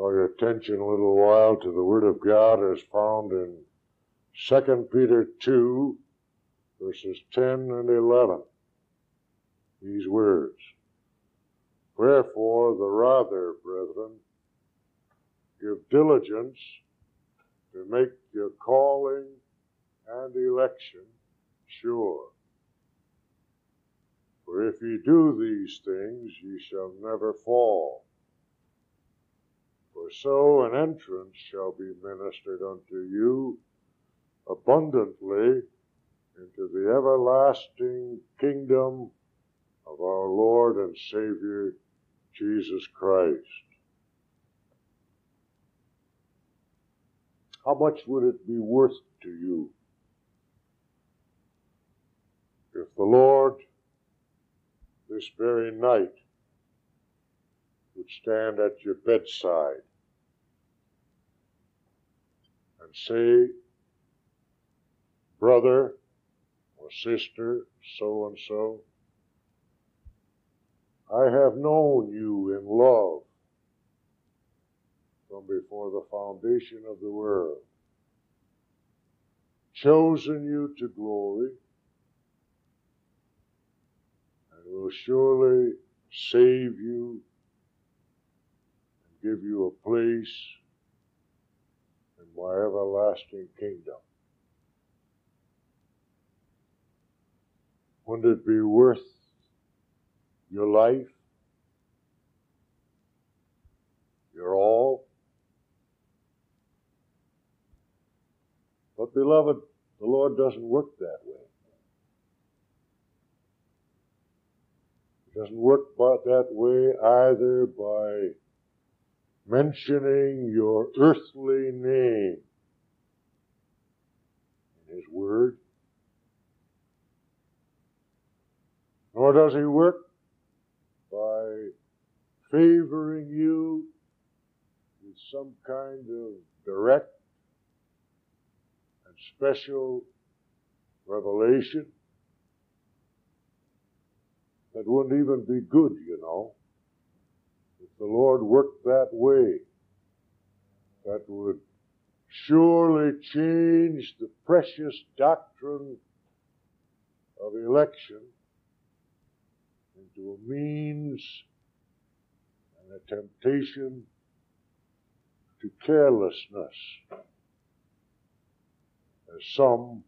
Your attention a little while to the Word of God as found in 2 Peter 2, verses 10 and 11. These words. Wherefore, the rather, brethren, give diligence to make your calling and election sure. For if ye do these things, ye shall never fall. For so an entrance shall be ministered unto you abundantly into the everlasting kingdom of our Lord and Savior Jesus Christ. How much would it be worth to you if the Lord this very night would stand at your bedside and say, brother or sister, so and so, I have known you in love from before the foundation of the world, chosen you to glory, and will surely save you and give you a place my everlasting kingdom. Wouldn't it be worth your life, your all? But, beloved, the Lord doesn't work that way. He doesn't work that way either by mentioning your earthly name in His Word, nor does He work by favoring you with some kind of direct and special revelation that wouldn't even be good, you know. The Lord worked that way, that would surely change the precious doctrine of election into a means and a temptation to carelessness, as some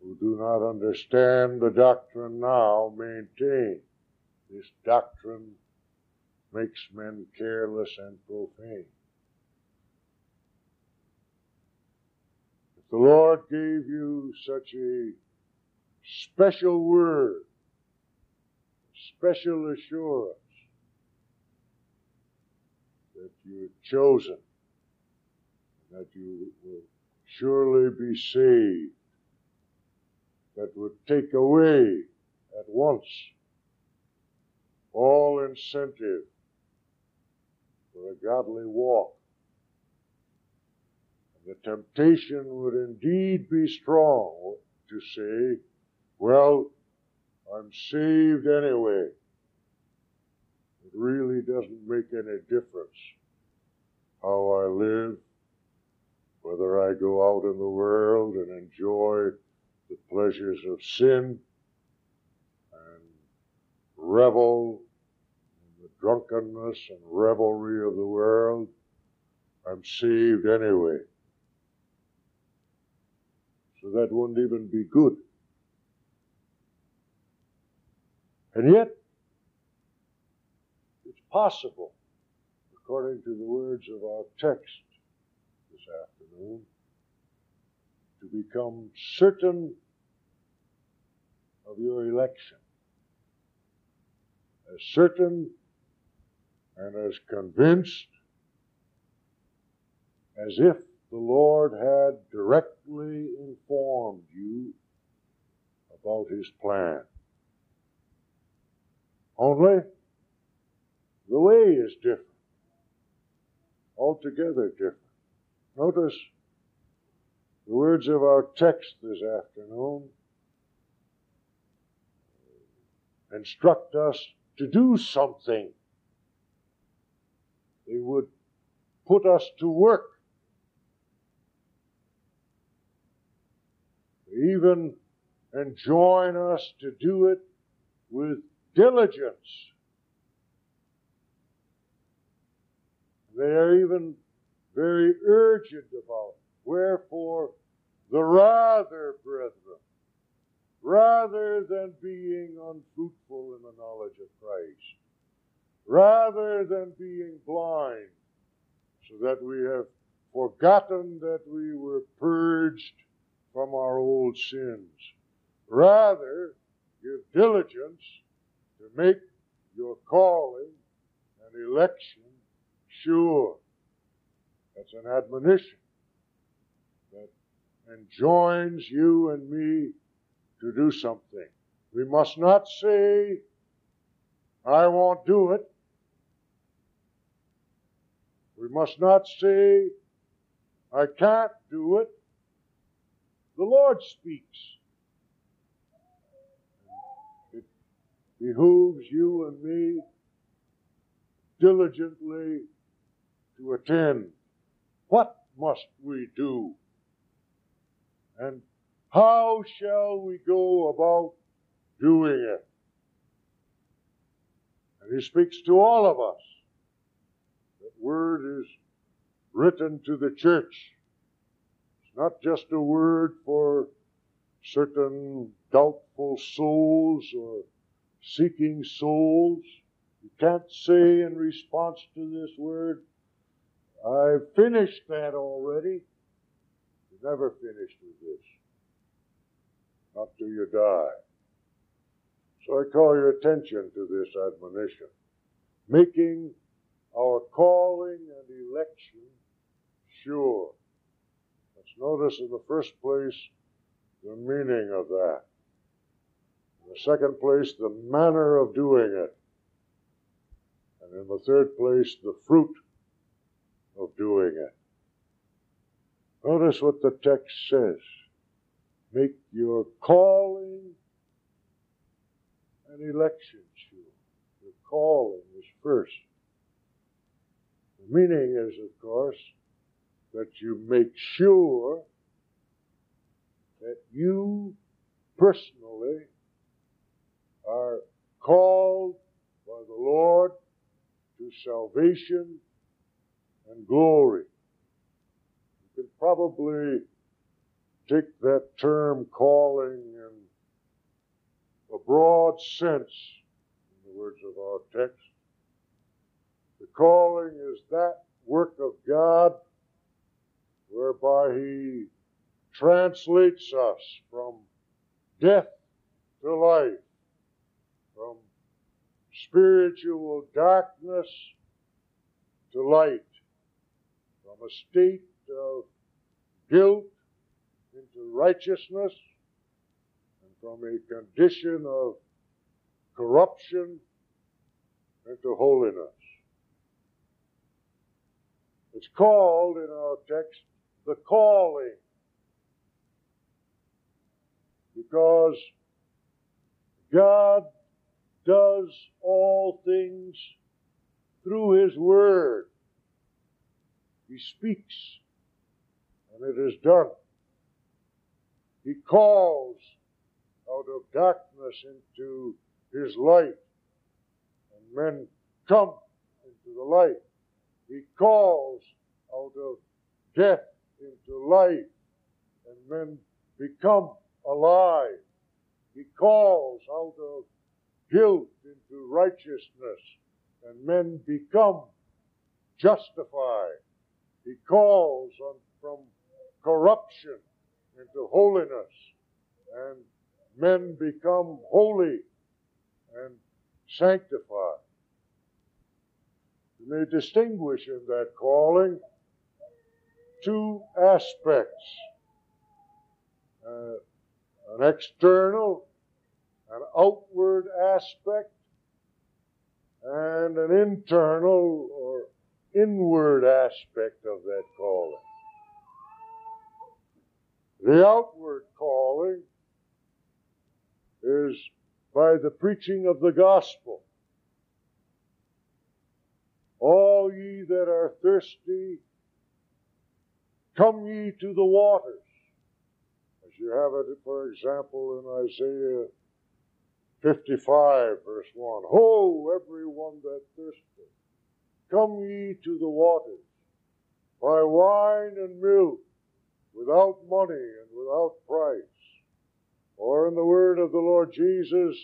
who do not understand the doctrine now maintain. This doctrine makes men careless and profane. If the Lord gave you such a special word, special assurance that you're chosen, that you will surely be saved, that would take away at once all incentive for a godly walk. And the temptation would indeed be strong to say, well, I'm saved anyway. It really doesn't make any difference how I live, whether I go out in the world and enjoy the pleasures of sin and revel drunkenness and revelry of the world. I'm saved anyway. So that wouldn't even be good. And yet, it's possible, according to the words of our text this afternoon, to become certain of your election. As certain and as convinced as if the Lord had directly informed you about His plan. Only the way is different. Altogether different. Notice the words of our text this afternoon instruct us to do something. They would put us to work. Even enjoin us to do it with diligence. They are even very urgent about it. Wherefore, the rather, brethren, rather than being unfruitful in the knowledge of Christ, rather than being blind, so that we have forgotten that we were purged from our old sins. Rather, give diligence to make your calling and election sure. That's an admonition that enjoins you and me to do something. We must not say, I won't do it. We must not say, I can't do it. The Lord speaks. It behooves you and me diligently to attend. What must we do? And how shall we go about doing it? And he speaks to all of us word is written to the church. It's not just a word for certain doubtful souls or seeking souls. You can't say in response to this word, I've finished that already. You never finished with this. Not till you die. So I call your attention to this admonition. Making our calling and election sure. Let's notice in the first place the meaning of that. In the second place, the manner of doing it. And in the third place, the fruit of doing it. Notice what the text says. Make your calling and election sure. Your calling is first meaning is, of course, that you make sure that you personally are called by the Lord to salvation and glory. You can probably take that term calling in a broad sense, in the words of our text, the calling is that work of God whereby He translates us from death to life, from spiritual darkness to light, from a state of guilt into righteousness, and from a condition of corruption into holiness. It's called in our text the calling. Because God does all things through His Word. He speaks, and it is done. He calls out of darkness into His light, and men come into the light. He calls out of death into life, and men become alive. He calls out of guilt into righteousness, and men become justified. He calls from corruption into holiness, and men become holy and sanctified. You may distinguish in that calling two aspects uh, an external, an outward aspect, and an internal or inward aspect of that calling. The outward calling is by the preaching of the gospel. All ye that are thirsty, come ye to the waters. As you have it, for example, in Isaiah 55, verse 1. Ho, everyone that thirsteth, come ye to the waters, Buy wine and milk, without money and without price. Or in the word of the Lord Jesus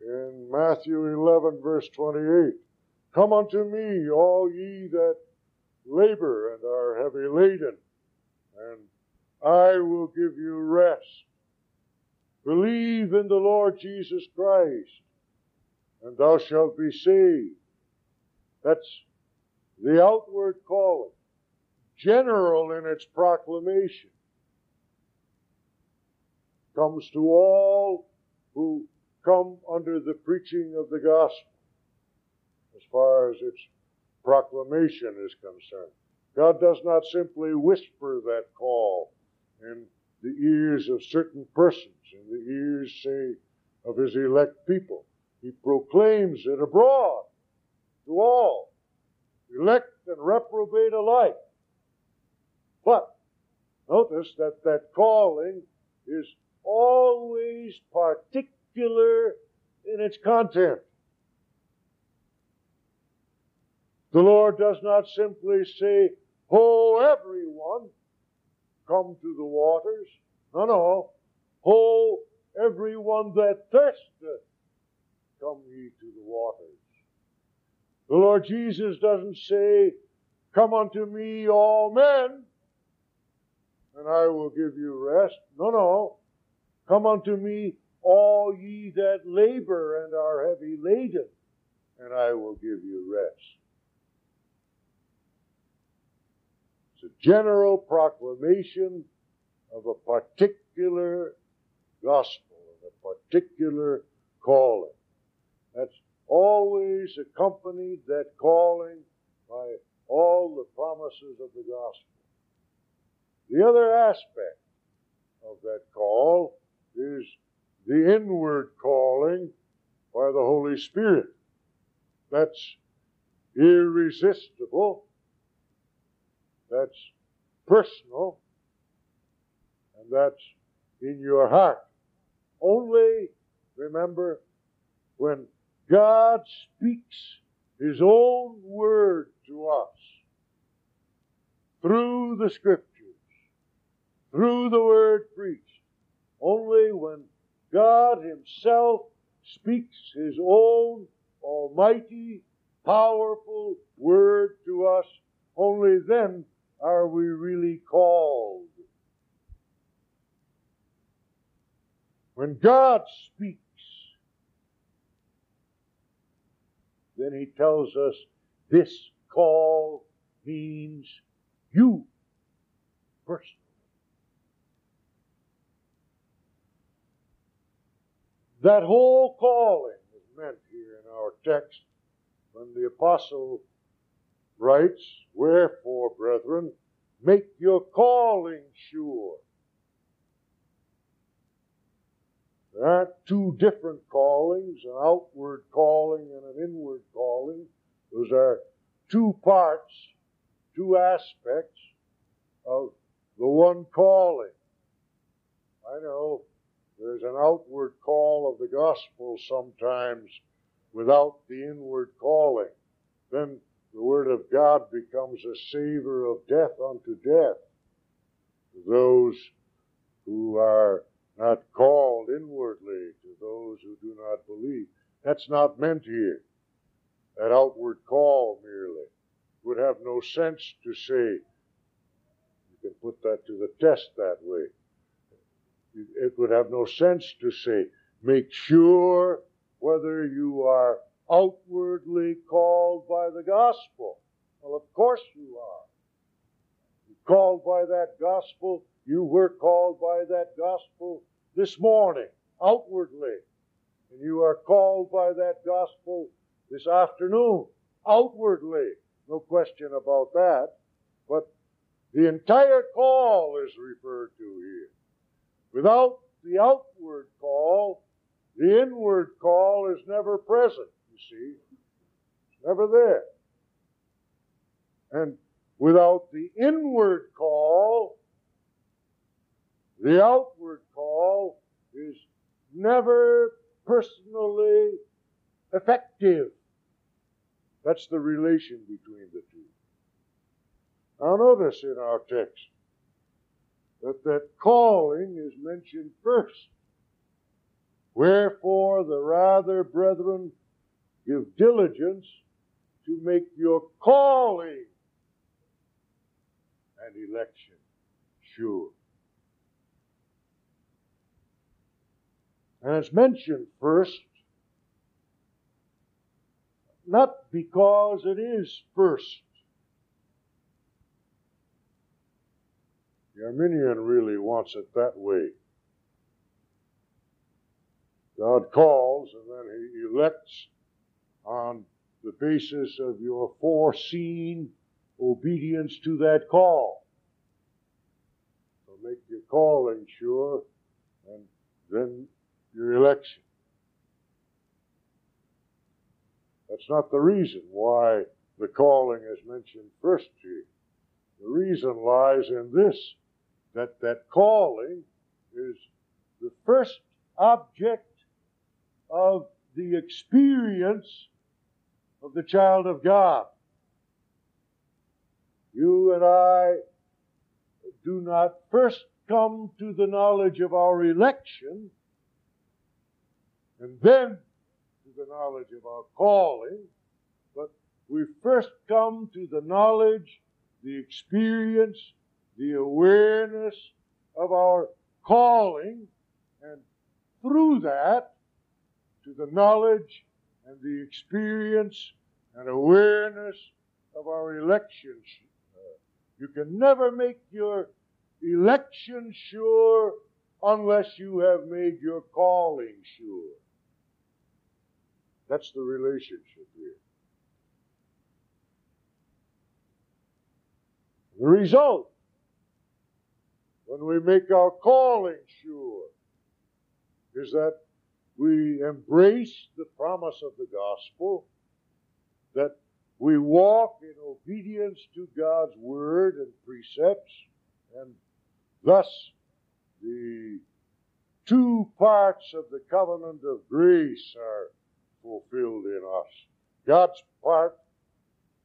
in Matthew 11, verse 28. Come unto me, all ye that labor and are heavy laden, and I will give you rest. Believe in the Lord Jesus Christ, and thou shalt be saved. That's the outward calling, general in its proclamation, comes to all who come under the preaching of the gospel as far as its proclamation is concerned. God does not simply whisper that call in the ears of certain persons, in the ears, say, of his elect people. He proclaims it abroad to all, elect and reprobate alike. But notice that that calling is always particular in its content. The Lord does not simply say, Ho, everyone, come to the waters. No, no. Ho, everyone that thirsteth, come ye to the waters. The Lord Jesus doesn't say, Come unto me, all men, and I will give you rest. No, no. Come unto me, all ye that labor and are heavy laden, and I will give you rest. It's a general proclamation of a particular gospel, of a particular calling. That's always accompanied, that calling, by all the promises of the gospel. The other aspect of that call is the inward calling by the Holy Spirit. That's irresistible. That's personal. And that's in your heart. Only remember when God speaks His own word to us through the Scriptures, through the word preached, only when God Himself speaks His own almighty, powerful word to us, only then are we really called. When God speaks, then He tells us this call means you personally. That whole calling is meant here in our text when the apostle writes, Wherefore, brethren, make your calling sure. There aren't two different callings, an outward calling and an inward calling. Those are two parts, two aspects of the one calling. I know there's an outward call of the gospel sometimes without the inward calling. Then the word of God becomes a savor of death unto death to those who are not called inwardly, to those who do not believe. That's not meant here. That outward call merely would have no sense to say. You can put that to the test that way. It would have no sense to say, make sure whether you are outwardly called by the gospel. Well, of course you are. You're called by that gospel. You were called by that gospel this morning, outwardly. And you are called by that gospel this afternoon, outwardly. No question about that. But the entire call is referred to here. Without the outward call, the inward call is never present, you see. It's never there. And without the inward call, the outward call is never personally effective. That's the relation between the two. Now notice in our text that that calling is mentioned first. Wherefore the rather, brethren, give diligence to make your calling and election sure. And it's mentioned first, not because it is first. The Arminian really wants it that way. God calls and then He elects on the basis of your foreseen obedience to that call. So make your calling sure and then your election. That's not the reason why the calling is mentioned first here. The reason lies in this that that calling is the first object of the experience of the child of God. You and I do not first come to the knowledge of our election and then to the knowledge of our calling, but we first come to the knowledge, the experience, the awareness of our calling, and through that, to the knowledge and the experience and awareness of our election. You can never make your election sure unless you have made your calling sure. That's the relationship here. The result, when we make our calling sure, is that we embrace the promise of the gospel, that we walk in obedience to God's word and precepts, and thus the two parts of the covenant of grace are fulfilled in us God's part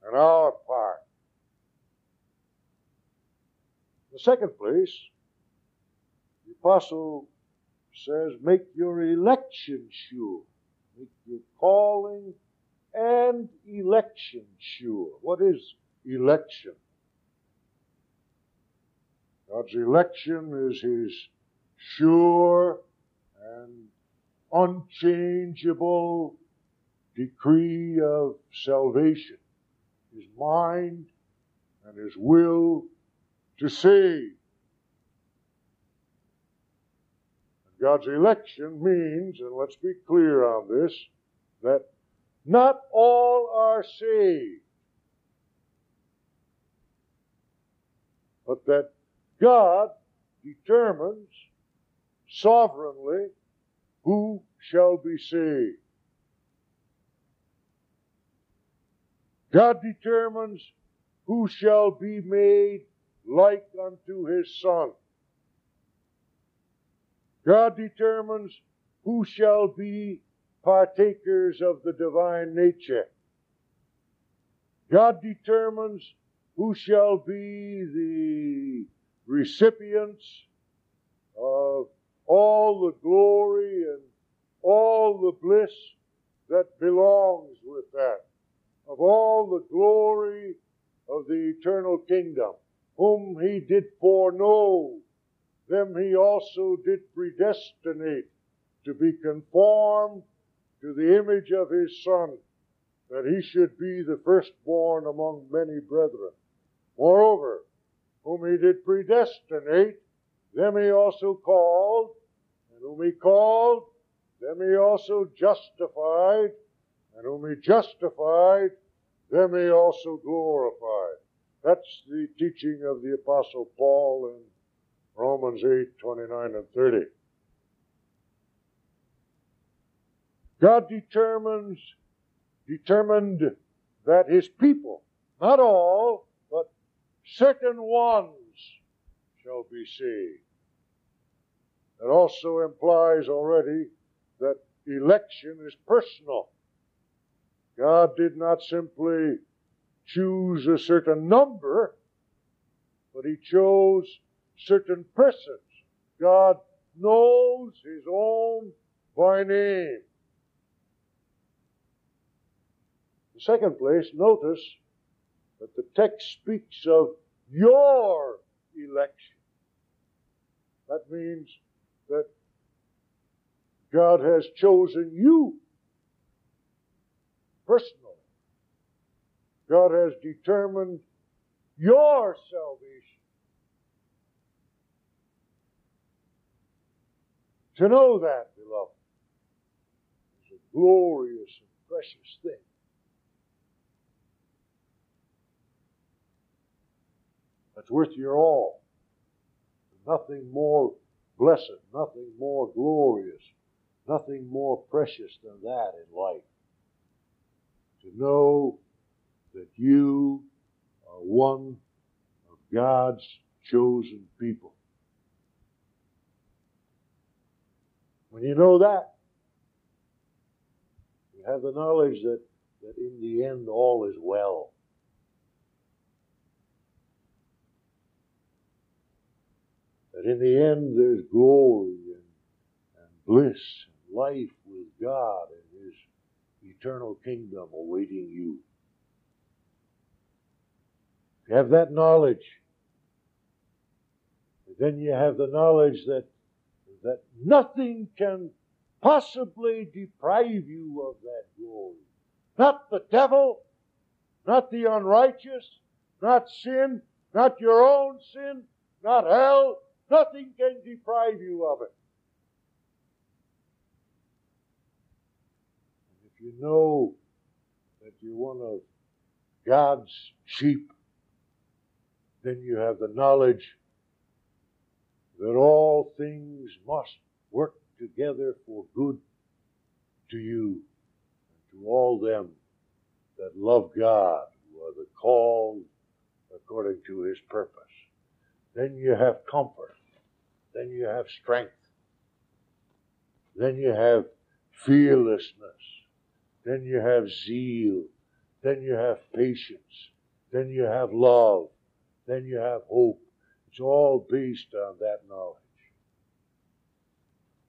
and our part. In the second place, the apostle says, make your election sure. Make your calling and election sure. What is election? God's election is His sure and unchangeable decree of salvation, His mind and His will to save. God's election means, and let's be clear on this, that not all are saved, but that God determines sovereignly who shall be saved. God determines who shall be made like unto his Son. God determines who shall be partakers of the divine nature. God determines who shall be the recipients of all the glory and all the bliss that belongs with that, of all the glory of the eternal kingdom, whom he did foreknow them he also did predestinate to be conformed to the image of his Son, that he should be the firstborn among many brethren. Moreover, whom he did predestinate, them he also called, and whom he called, them he also justified, and whom he justified, them he also glorified. That's the teaching of the Apostle Paul Romans 8, 29 and 30. God determines, determined that his people, not all, but certain ones shall be saved. It also implies already that election is personal. God did not simply choose a certain number, but He chose certain persons. God knows His own by name. In second place, notice that the text speaks of your election. That means that God has chosen you personally. God has determined your salvation. To know that, beloved, is a glorious and precious thing. That's worth your all. Nothing more blessed, nothing more glorious, nothing more precious than that in life. To know that you are one of God's chosen people. When you know that, you have the knowledge that, that in the end all is well. That in the end there's glory and, and bliss and life with God and His eternal kingdom awaiting you. If you have that knowledge, then you have the knowledge that that nothing can possibly deprive you of that glory. Not the devil, not the unrighteous, not sin, not your own sin, not hell, Nothing can deprive you of it. And if you know that you're one of God's sheep, then you have the knowledge that all things must work together for good to you and to all them that love God, who are the called according to his purpose. Then you have comfort. Then you have strength. Then you have fearlessness. Then you have zeal. Then you have patience. Then you have love. Then you have hope. It's all based on that knowledge.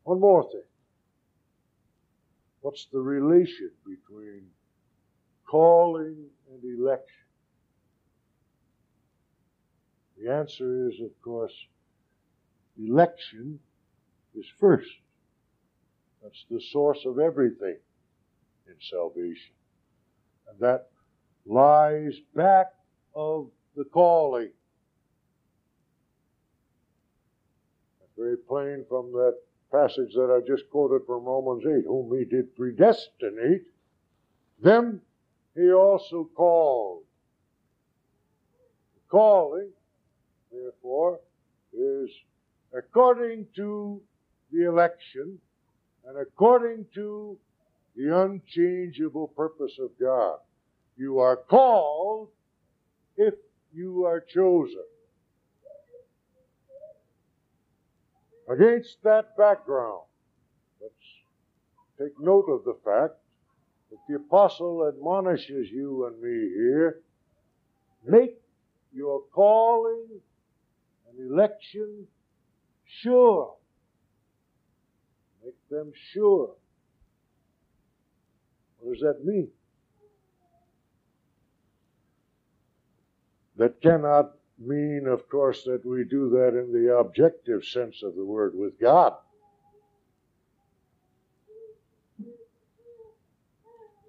One more thing. What's the relation between calling and election? The answer is, of course, election is first. That's the source of everything in salvation. And that lies back of the calling. Very plain from that passage that I just quoted from Romans 8, whom he did predestinate, them he also called. calling, therefore, is according to the election and according to the unchangeable purpose of God. You are called if you are chosen. Against that background, let's take note of the fact that the apostle admonishes you and me here make your calling and election sure. Make them sure. What does that mean? That cannot mean, of course, that we do that in the objective sense of the word with God.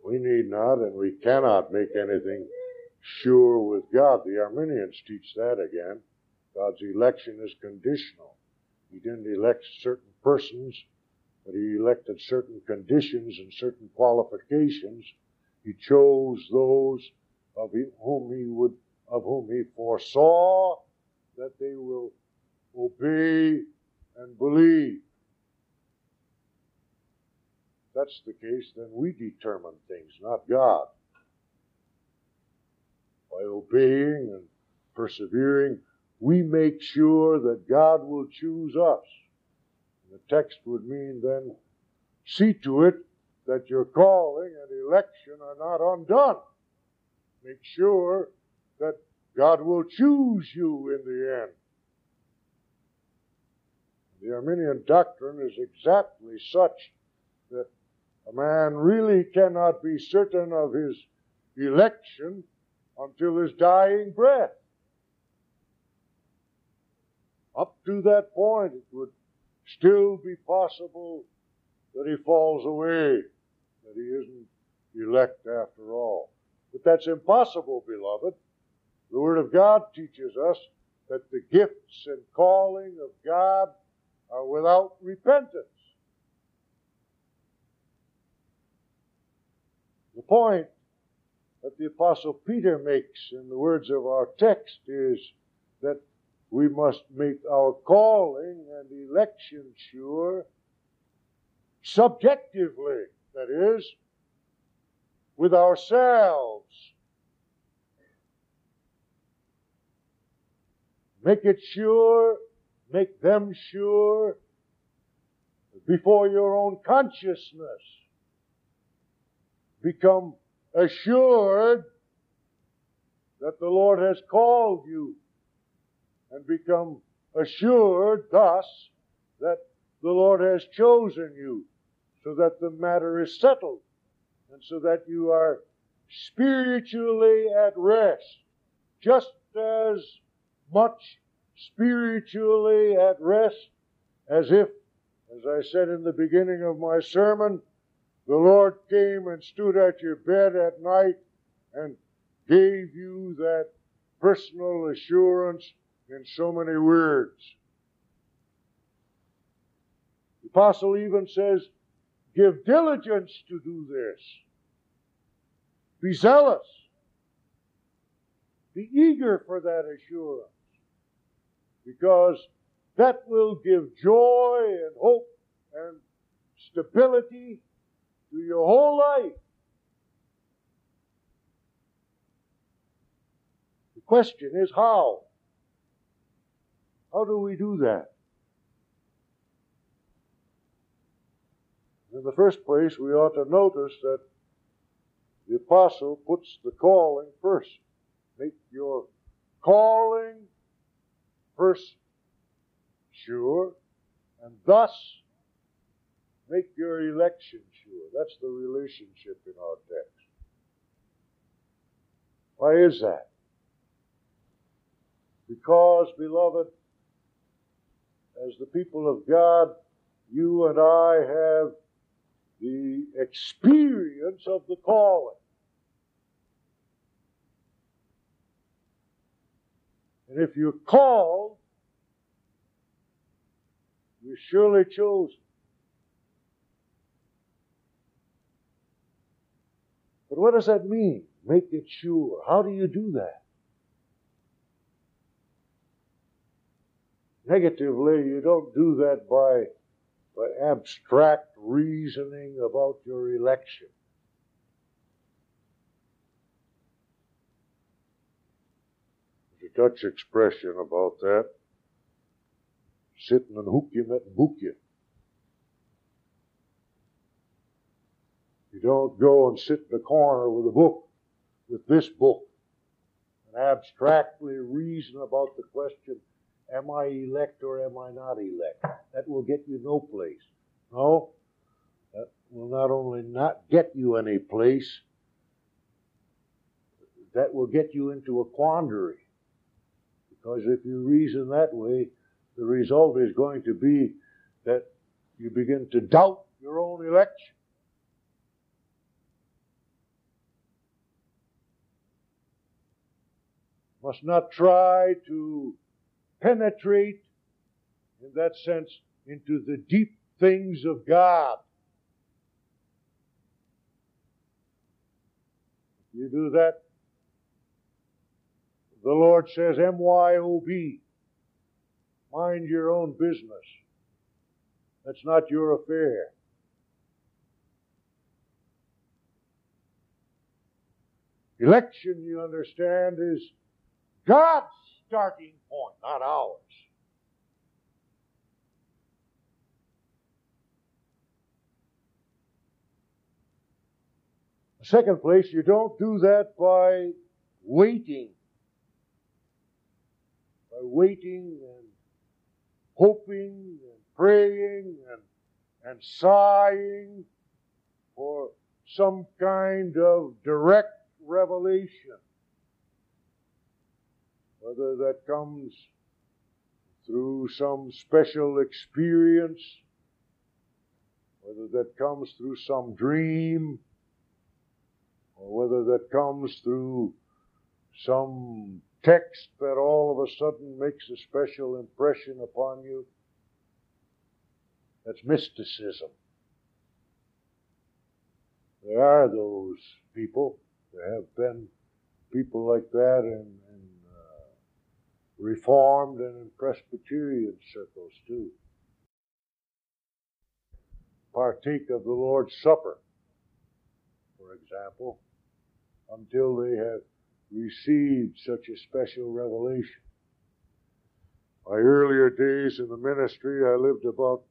We need not and we cannot make anything sure with God. The Arminians teach that again. God's election is conditional. He didn't elect certain persons, but he elected certain conditions and certain qualifications. He chose those of whom he would, of whom he foresaw that they will obey and believe. If that's the case, then we determine things, not God. By obeying and persevering, we make sure that God will choose us. The text would mean then, see to it that your calling and election are not undone. Make sure that God will choose you in the end. The Arminian doctrine is exactly such that a man really cannot be certain of his election until his dying breath. Up to that point, it would still be possible that he falls away, that he isn't elect after all. But that's impossible, beloved. The Word of God teaches us that the gifts and calling of God are without repentance. The point that the Apostle Peter makes in the words of our text is that we must make our calling and election sure subjectively, that is, with ourselves. Make it sure, make them sure. Before your own consciousness. Become assured that the Lord has called you. And become assured thus that the Lord has chosen you. So that the matter is settled. And so that you are spiritually at rest, just as much spiritually at rest as if, as I said in the beginning of my sermon, the Lord came and stood at your bed at night and gave you that personal assurance in so many words. The apostle even says, give diligence to do this. Be zealous. Be eager for that assurance. Because that will give joy and hope and stability to your whole life. The question is how? How do we do that? In the first place, we ought to notice that the apostle puts the calling first. Make your calling first sure, and thus make your election sure. That's the relationship in our text. Why is that? Because, beloved, as the people of God, you and I have the experience of the calling. And if you're called, you're surely chosen. But what does that mean? Make it sure. How do you do that? Negatively, you don't do that by, by abstract reasoning about your election. There's a Dutch expression about that. Sitting and hoek je met een boekje. You don't go and sit in a corner with a book, with this book, and abstractly reason about the question, am I elect or am I not elect? That will get you no place. No, that will not only not get you any place, that will get you into a quandary. Because if you reason that way, the result is going to be that you begin to doubt your own election. must not try to penetrate, in that sense, into the deep things of God. If you do that, the Lord says, MYOB, mind your own business. That's not your affair. Election, you understand, is God's starting point, not ours. Second place, you don't do that by waiting. Waiting and hoping and praying and, and sighing for some kind of direct revelation. Whether that comes through some special experience, whether that comes through some dream, or whether that comes through some text that all of a sudden makes a special impression upon you. That's mysticism. There are those people. There have been people like that in, in uh, Reformed and in Presbyterian circles too. Partake of the Lord's Supper, for example, until they have received such a special revelation. My earlier days in the ministry, I lived about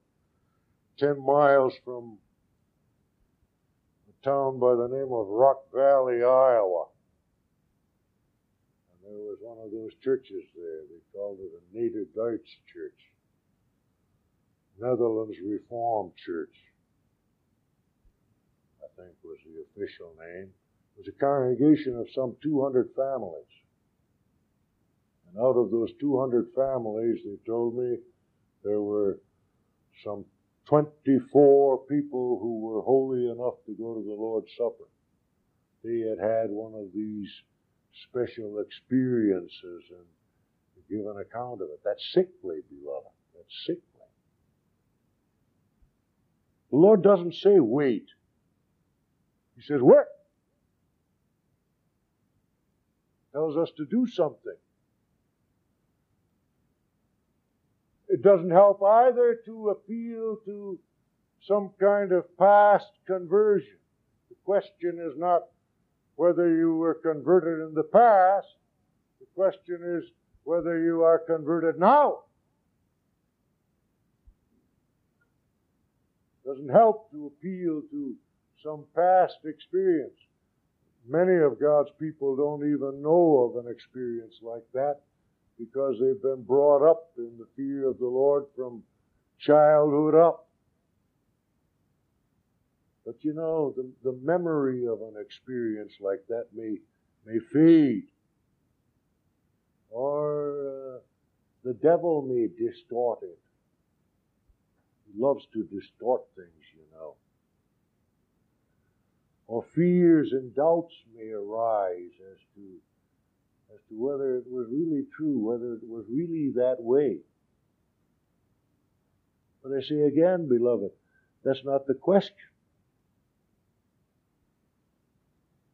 10 miles from a town by the name of Rock Valley, Iowa. And there was one of those churches there. They called it a Nederduits church. Netherlands Reformed Church, I think was the official name. Was a congregation of some 200 families. And out of those 200 families, they told me there were some 24 people who were holy enough to go to the Lord's Supper. They had had one of these special experiences and give an account of it. That's sickly, beloved. That's sickly. The Lord doesn't say wait. He says work. Tells us to do something. It doesn't help either to appeal to some kind of past conversion. The question is not whether you were converted in the past. The question is whether you are converted now. It doesn't help to appeal to some past experience. Many of God's people don't even know of an experience like that because they've been brought up in the fear of the Lord from childhood up. But you know, the, the memory of an experience like that may, may fade. Or uh, the devil may distort it. He loves to distort things. Or fears and doubts may arise as to as to whether it was really true, whether it was really that way. But I say again, beloved, that's not the question.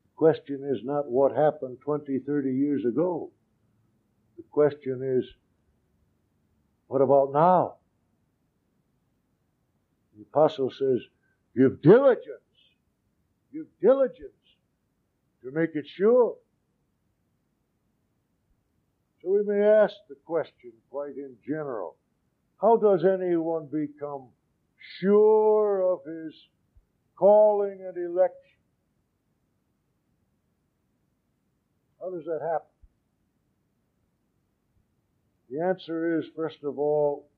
The question is not what happened 20, 30 years ago. The question is, what about now? The apostle says, give diligence, give diligence to make it sure. So we may ask the question quite in general how does anyone become sure of his calling and election? How does that happen? The answer is, first of all,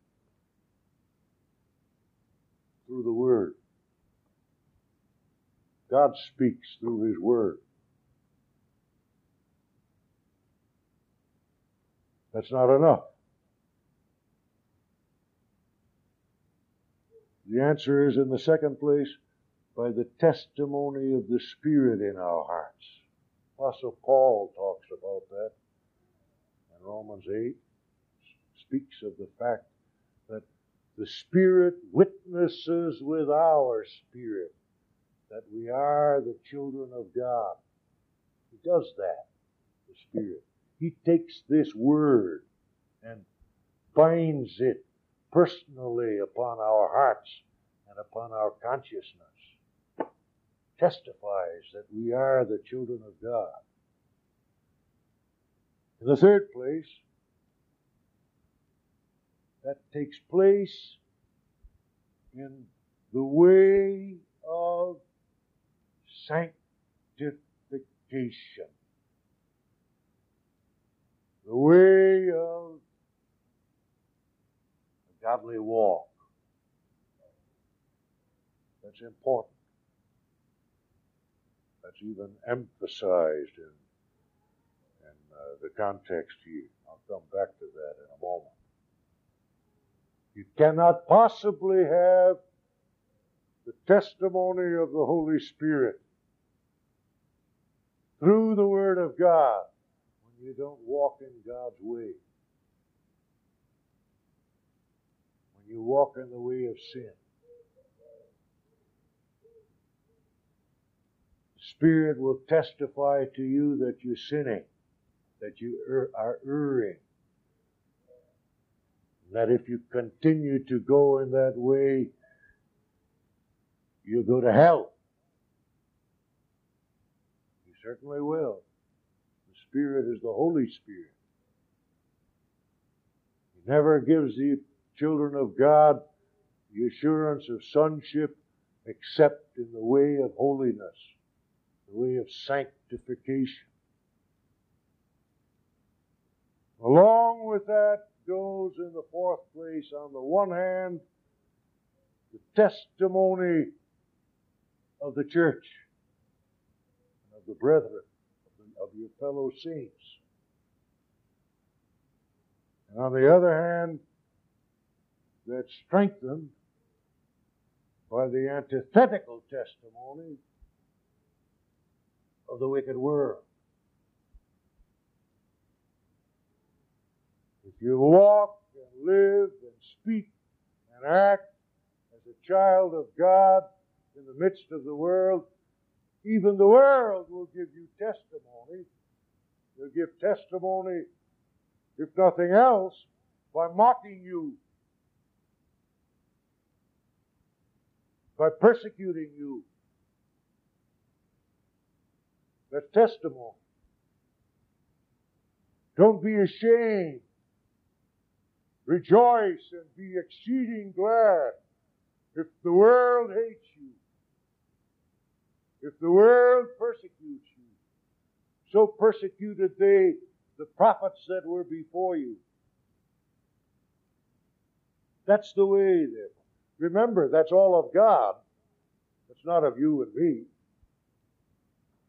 through the Word. God speaks through His Word. That's not enough. The answer is, in the second place, by the testimony of the Spirit in our hearts. Apostle Paul talks about that in Romans 8, speaks of the fact that the Spirit witnesses with our spirit that we are the children of God. He does that, the Spirit. He takes this word and binds it personally upon our hearts and upon our consciousness. Testifies that we are the children of God. In the third place, that takes place in the way of sanctification. The way of a godly walk. That's important. That's even emphasized in, in uh, the context here. I'll come back to that in a moment. You cannot possibly have the testimony of the Holy Spirit through the Word of God when you don't walk in God's way. When you walk in the way of sin. Spirit will testify to you that you're sinning, that you er- are erring. That if you continue to go in that way, you'll go to hell. Certainly will. The Spirit is the Holy Spirit. He never gives the children of God the assurance of sonship except in the way of holiness, the way of sanctification. Along with that goes in the fourth place, on the one hand, the testimony of the church, the brethren, of, your fellow saints. And on the other hand, that's strengthened by the antithetical testimony of the wicked world. If you walk and live and speak and act as a child of God, in the midst of the world, even the world will give you testimony. They'll give testimony, if nothing else, by mocking you, by persecuting you. That's testimony. Don't be ashamed. Rejoice and be exceeding glad if the world hates you if the world persecutes you, so persecuted they the prophets that were before you. That's the way, therefore. Remember, that's all of God. It's not of you and me.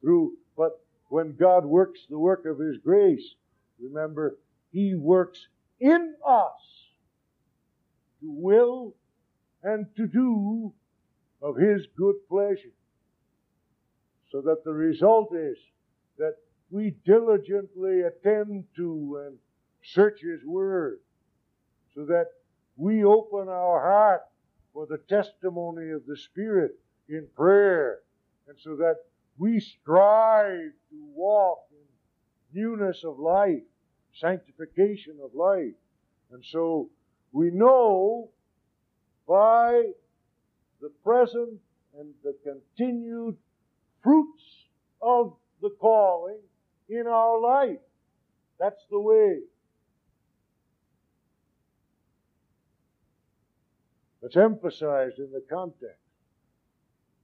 Through, but when God works the work of His grace, remember, He works in us to will and to do of His good pleasure. So that the result is that we diligently attend to and search His Word. So that we open our heart for the testimony of the Spirit in prayer. And so that we strive to walk in newness of life, sanctification of life. And so we know by the present and the continued fruits of the calling in our life. That's the way. It's emphasized in the context.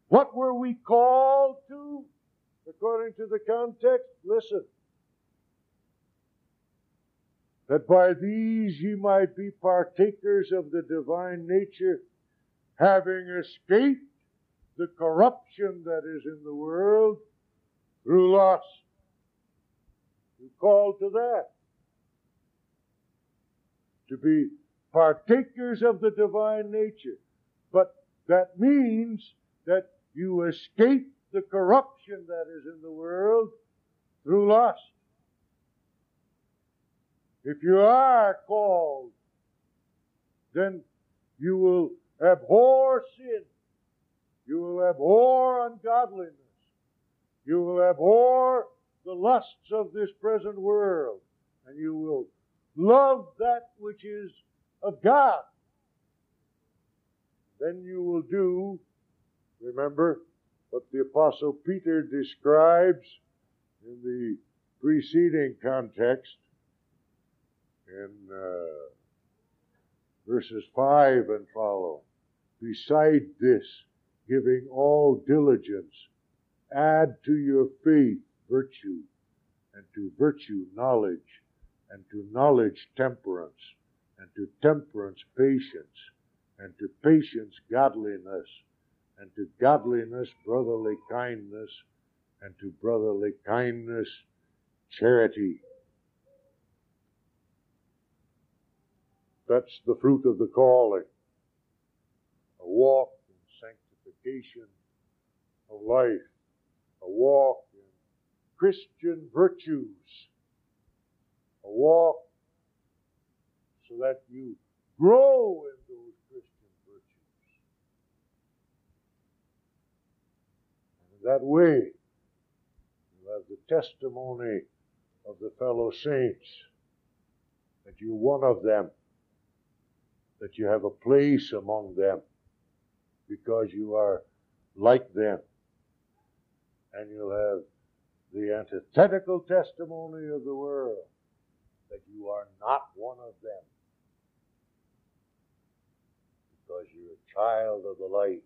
What were we called to according to the context? Listen. That by these ye might be partakers of the divine nature, having escaped the corruption that is in the world through lust. You call to that. To be partakers of the divine nature. But that means that you escape the corruption that is in the world through lust. If you are called, then you will abhor sin you will abhor ungodliness. You will abhor the lusts of this present world. And you will love that which is of God. Then you will do, remember, what the Apostle Peter describes in the preceding context in uh, verses 5 and follow. Beside this, giving all diligence, add to your faith virtue, and to virtue knowledge, and to knowledge temperance, and to temperance patience, and to patience godliness, and to godliness brotherly kindness, and to brotherly kindness charity. That's the fruit of the calling. A walk of life, a walk in Christian virtues, a walk so that you grow in those Christian virtues. And in that way, you have the testimony of the fellow saints that you're one of them that you have a place among them because you are like them. And you'll have the antithetical testimony of the world that you are not one of them because you're a child of the light,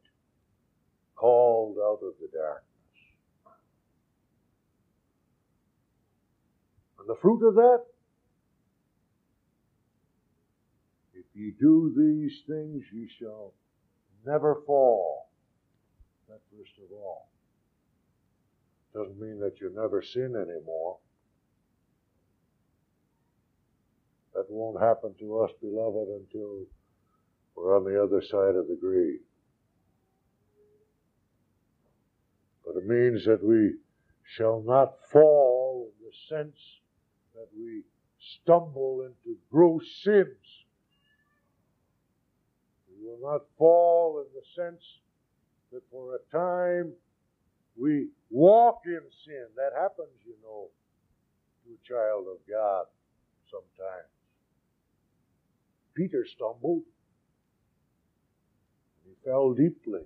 called out of the darkness. And the fruit of that if ye do these things, ye shall never fall. That first of all. Doesn't mean that you never sin anymore. That won't happen to us, beloved, until we're on the other side of the grave. But it means that we shall not fall in the sense that we stumble into gross sins will not fall in the sense that for a time we walk in sin. That happens, you know, to a child of God sometimes. Peter stumbled. He fell deeply.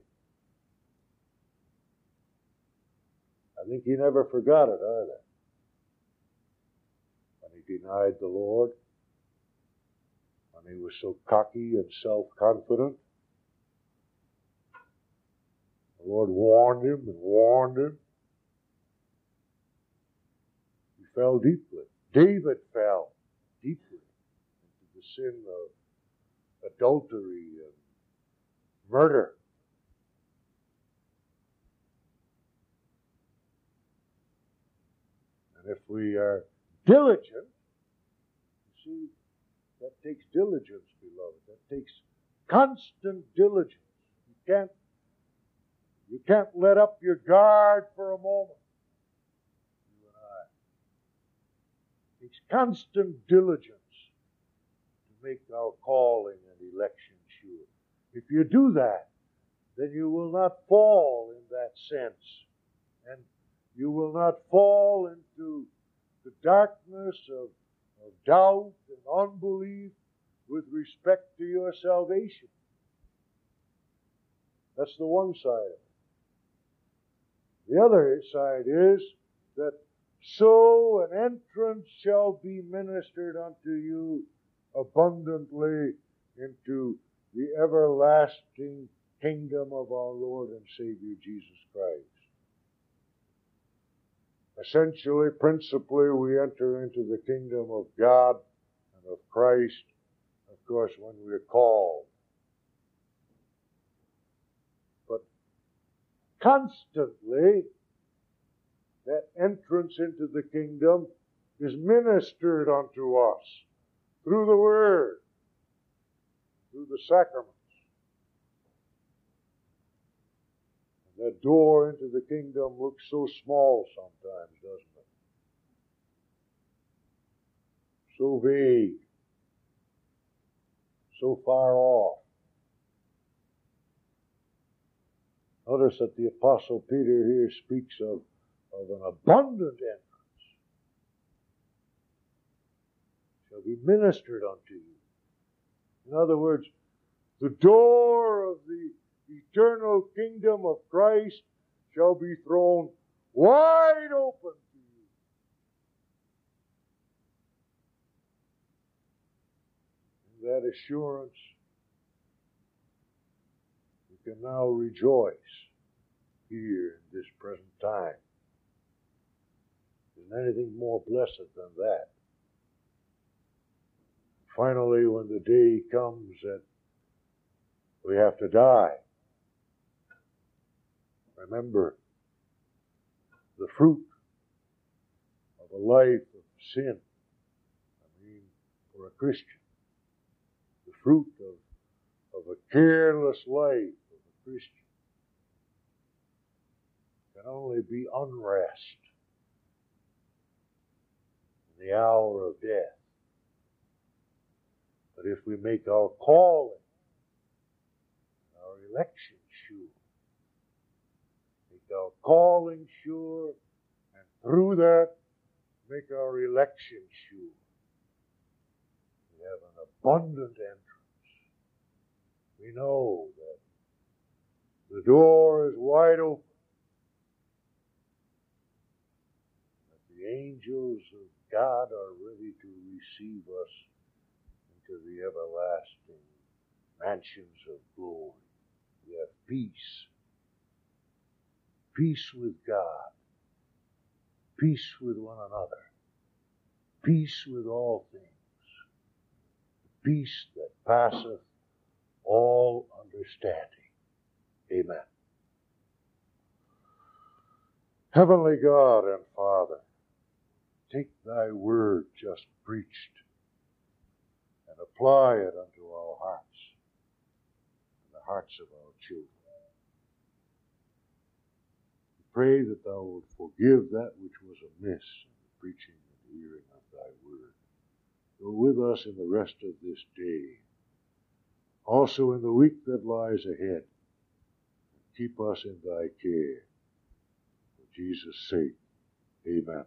I think he never forgot it either. When he denied the Lord, and he was so cocky and self confident. The Lord warned him and warned him. He fell deeply. David fell deeply into the sin of adultery and murder. And if we are diligent, you see, that takes diligence, beloved. That takes constant diligence. You can't, you can't let up your guard for a moment. You and I. It takes constant diligence to make our calling and election sure. If you do that, then you will not fall in that sense. And you will not fall into the darkness of of doubt unbelief with respect to your salvation. That's the one side. The other side is that so an entrance shall be ministered unto you abundantly into the everlasting kingdom of our Lord and Savior Jesus Christ. Essentially, principally, we enter into the kingdom of God of Christ, of course, when we're called. But constantly, that entrance into the kingdom is ministered unto us through the Word, through the sacraments. That door into the kingdom looks so small sometimes, doesn't it? So vague, so far off. Notice that the Apostle Peter here speaks of, of an abundant entrance. Shall be ministered unto you. In other words, the door of the eternal kingdom of Christ shall be thrown wide open to you. And that assurance we can now rejoice here in this present time. Isn't anything more blessed than that? Finally, when the day comes that we have to die, remember the fruit of a life of sin. I mean, for a Christian, fruit of, of a careless life of a Christian can only be unrest in the hour of death. But if we make our calling, our election sure, make our calling sure, and through that, make our election sure, we have an abundant entrance. We know that the door is wide open. That the angels of God are ready to receive us into the everlasting mansions of glory. We have peace. Peace with God. Peace with one another. Peace with all things. Peace that passeth all understanding. Amen. Heavenly God and Father, take thy word just preached and apply it unto our hearts and the hearts of our children. We pray that thou wilt forgive that which was amiss in the preaching and hearing of thy word. Go with us in the rest of this day, also in the week that lies ahead. Keep us in thy care. For Jesus' sake, amen.